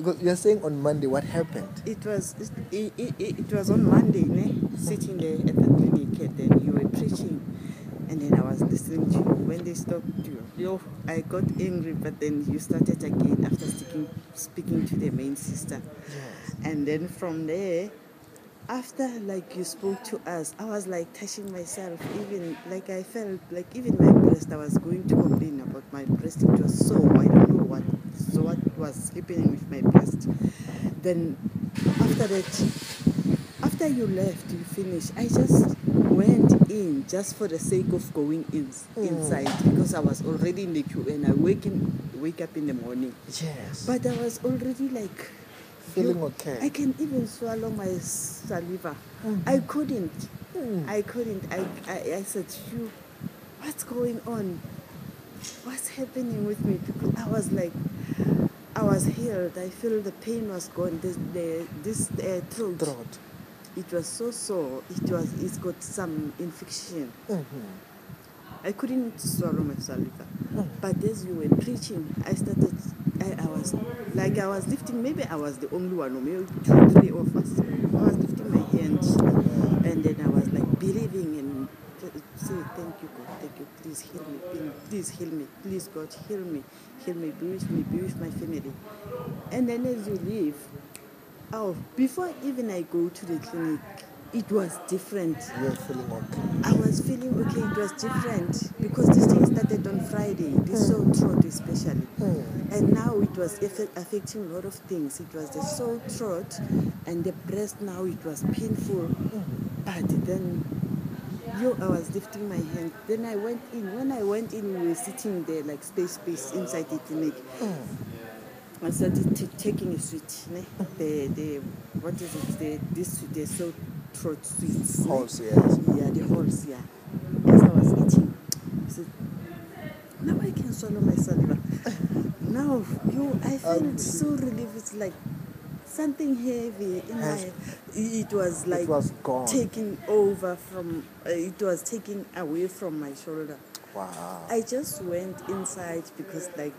because you're saying on Monday what happened? It was it, it, it, was on Monday, ne? sitting there at the clinic, and then you were preaching, and then I was listening to you. When they stopped you, yo, I got angry, but then you started again after speaking speaking to the main sister, Yes. and then from there. After like you spoke to us, I was like touching myself. Even like I felt like even my breast. I was going to complain about my breast. It was so I don't know what so what was happening with my breast. Then after that, after you left, you finished. I just went in just for the sake of going in inside because I was already in the queue and I wake in, wake up in the morning. Yes. But I was already like Feeling you- okay. I can even swallow my saliva. I couldn't. Mm. I couldn't. I, I, I said, you, what's going on? What's happening with me? Because I was like, I was healed. I feel the pain was gone. This, the, this uh, throat, Throat. it was so sore. It was, it's got some infection. Mm-hmm. I couldn't swallow my saliva. Mm. But as you were preaching, I started, I, I was like, I was lifting, maybe I was the only one, or maybe two, three of us. I was lifting my hands, and then I was like believing t- say, Thank you, God, thank you, please heal me, please- heal me, please, God, heal me, heal me, be with me, be with my family. And then as you leave, oh, before even I go to the clinic, it was different. You're feeling okay. I was feeling okay, it was different because this thing started on Friday, this sore throat especially. Mm. And now it was affecting a lot of things. It was the sore throat and the breast now it was painful. But then yo, I was lifting my hand. Then I went in. When I went in, we were sitting there like space space inside the clinic. I started t- taking a sweet, ne? the the what is it? The this the sore throat sweets. Pulse, yes. Yeah, the Halls, yeah. As I was eating, now I can swallow my saliva. now, you, I felt so relieved. It's like something heavy in Has- my. It was like was gone. taking over from. Uh, it was taking away from my shoulder. Wow. I just went inside because like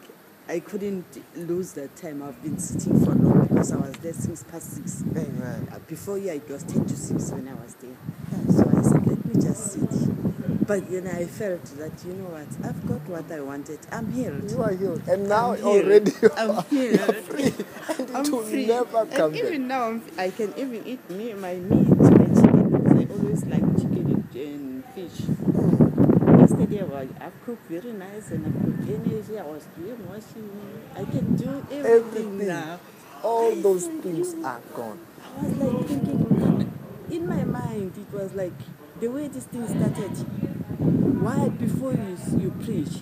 I couldn't lose the time. I've been sitting for long because I was there since past six. Amen. Uh, Before yeah, it was 10 to 6 when I was there. So I said, let me just sit. But then I felt that, you know what, I've got what I wanted. I'm healed. You are healed. And now I'm healed. already you I'm are healed. free. And I'm will free. never and come back. even now, I'm, I can even eat me, my meat, my chicken. because I always like chicken and fish. Yesterday, I, was, I cooked very nice and I've got energy. I was doing washing. I can do everything, Everything. now. All those things you. are gone. I was like thinking, in my mind, it was like the way this thing started. Why before you you preach?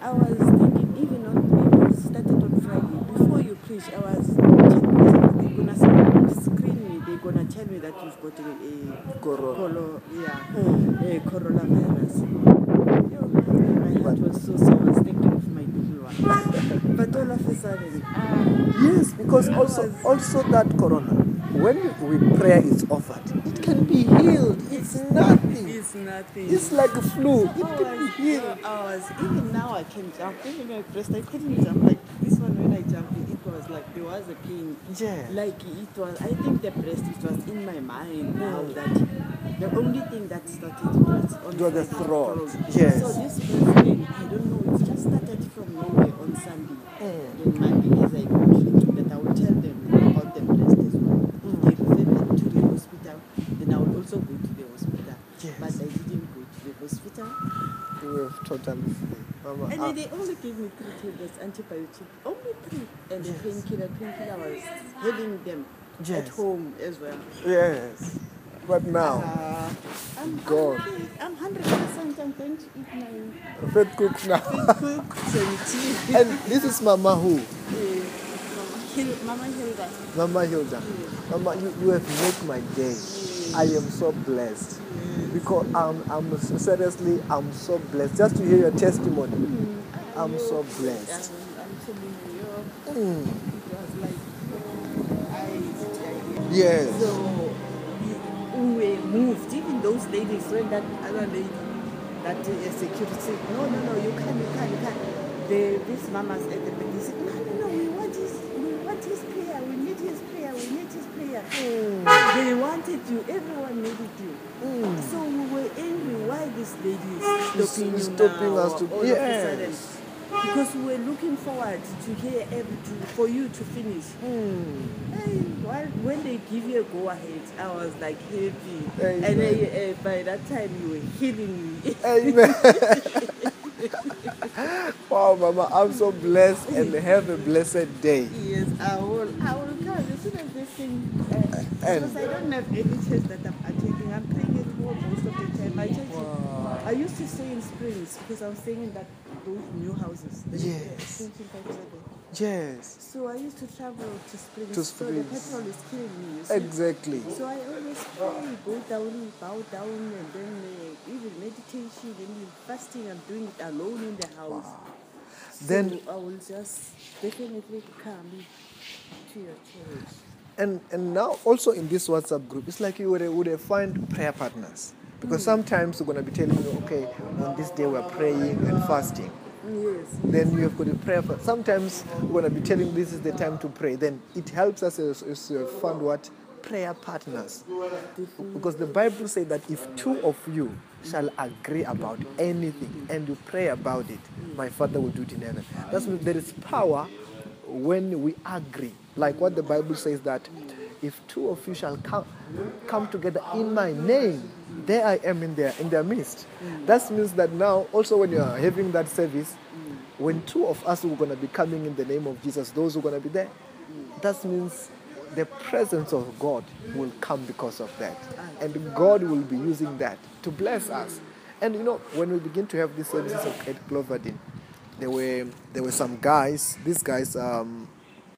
I was thinking even on it started on Friday. Before you preach, I was. They're gonna screen me. They're gonna tell me that you've got a, a Corona. colo, yeah, a coronavirus. Yo, My heart was so so. I was thinking of my little one. But all of a sudden, ah, Yes, because also also that corona, when we prayer is offered, it can be healed. It's nothing. it's nothing. It's like a flu. It I can be healed. I was even now I can jump. Even my breast, I couldn't jump like this one when I jumped. It was like there was a pain. Yeah. Like it was. I think the breast. It was in my mind now that the only thing that started was on was the throat. throat. Yes. So this breast pain, I don't know. It just started from nowhere on Sunday. Mm. Then Monday, as I go to the clinic, that I will tell them about the breast as well. If they refer me to the hospital, then I will also go to the hospital. Yes. But I didn't go to the hospital. You were totally free. Mama, And ah, then they only gave me three tablets, antibiotic, only three. And the Yes. painkiller, painkiller was having them at home as well. yes. But now, Uh, I'm, God. I'm. I'm 100% I'm going to eat my fed cooks now. cooked and tea. and this is Mama who? Mama Hilda. Mama Hilda. Mama, you, you have made my day. I am so blessed. Because I'm, I'm seriously, I'm so blessed. Just to hear your testimony, mm. I'm so blessed. Yes. So we moved, even those ladies, when that other lady, that uh, security, no, no, no, you can't, you can't, you can't. The, these mamas at the beginning said, no, no, no, we want his, we want his prayer, we need his prayer, we need his prayer. Mm they wanted you. Everyone needed you. Mm. So we were angry. Why this lady is stopping stopping us to- all of a sudden? Yes. Because we were looking forward to hear every, to, for you to finish. Mm. Hey, when they give you a go ahead, I was like happy. Amen. And uh, uh, by that time, you were healing me. Amen. wow, Mama, I'm so blessed and have a blessed day. yes, I will. I will come as soon as this thing. Uh, And- because I don't have any church that I'm attending. I'm praying at home most of the time. My church. Wow. I used to stay in Springs because I was staying in that those new houses. Yes. extension five seven. Yes, So I used to travel to Springs. To Springs. So the petrol is killing me. Exactly. So I always pray, go down, bow down, and then uh, even meditation, and even fasting. I'm doing it alone in the house. So Then- I will just definitely come to your church. And and now also in this WhatsApp group, it's like you would, would find prayer partners. Because mm. sometimes we're going to be telling you, okay, on this day we're praying and fasting. Yes. Then you have got a prayer. For, sometimes we're going to be telling this is the time to pray. Then it helps us as, as to find what prayer partners. Because the Bible says that if two of you shall agree about anything and you pray about it, my Father will do it in heaven. That means there is power when we agree. Like what the Bible says that if two of you shall come, come together in my name, there I am in their in their midst. That means that now also when you are having that service, when two of us who are going to be coming in the name of Jesus, those who are going to be there, that means the presence of God will come because of that. And God will be using that to bless us. And you know, when we begin to have these services at- Cloverdale, there were there were some guys. These guys, um,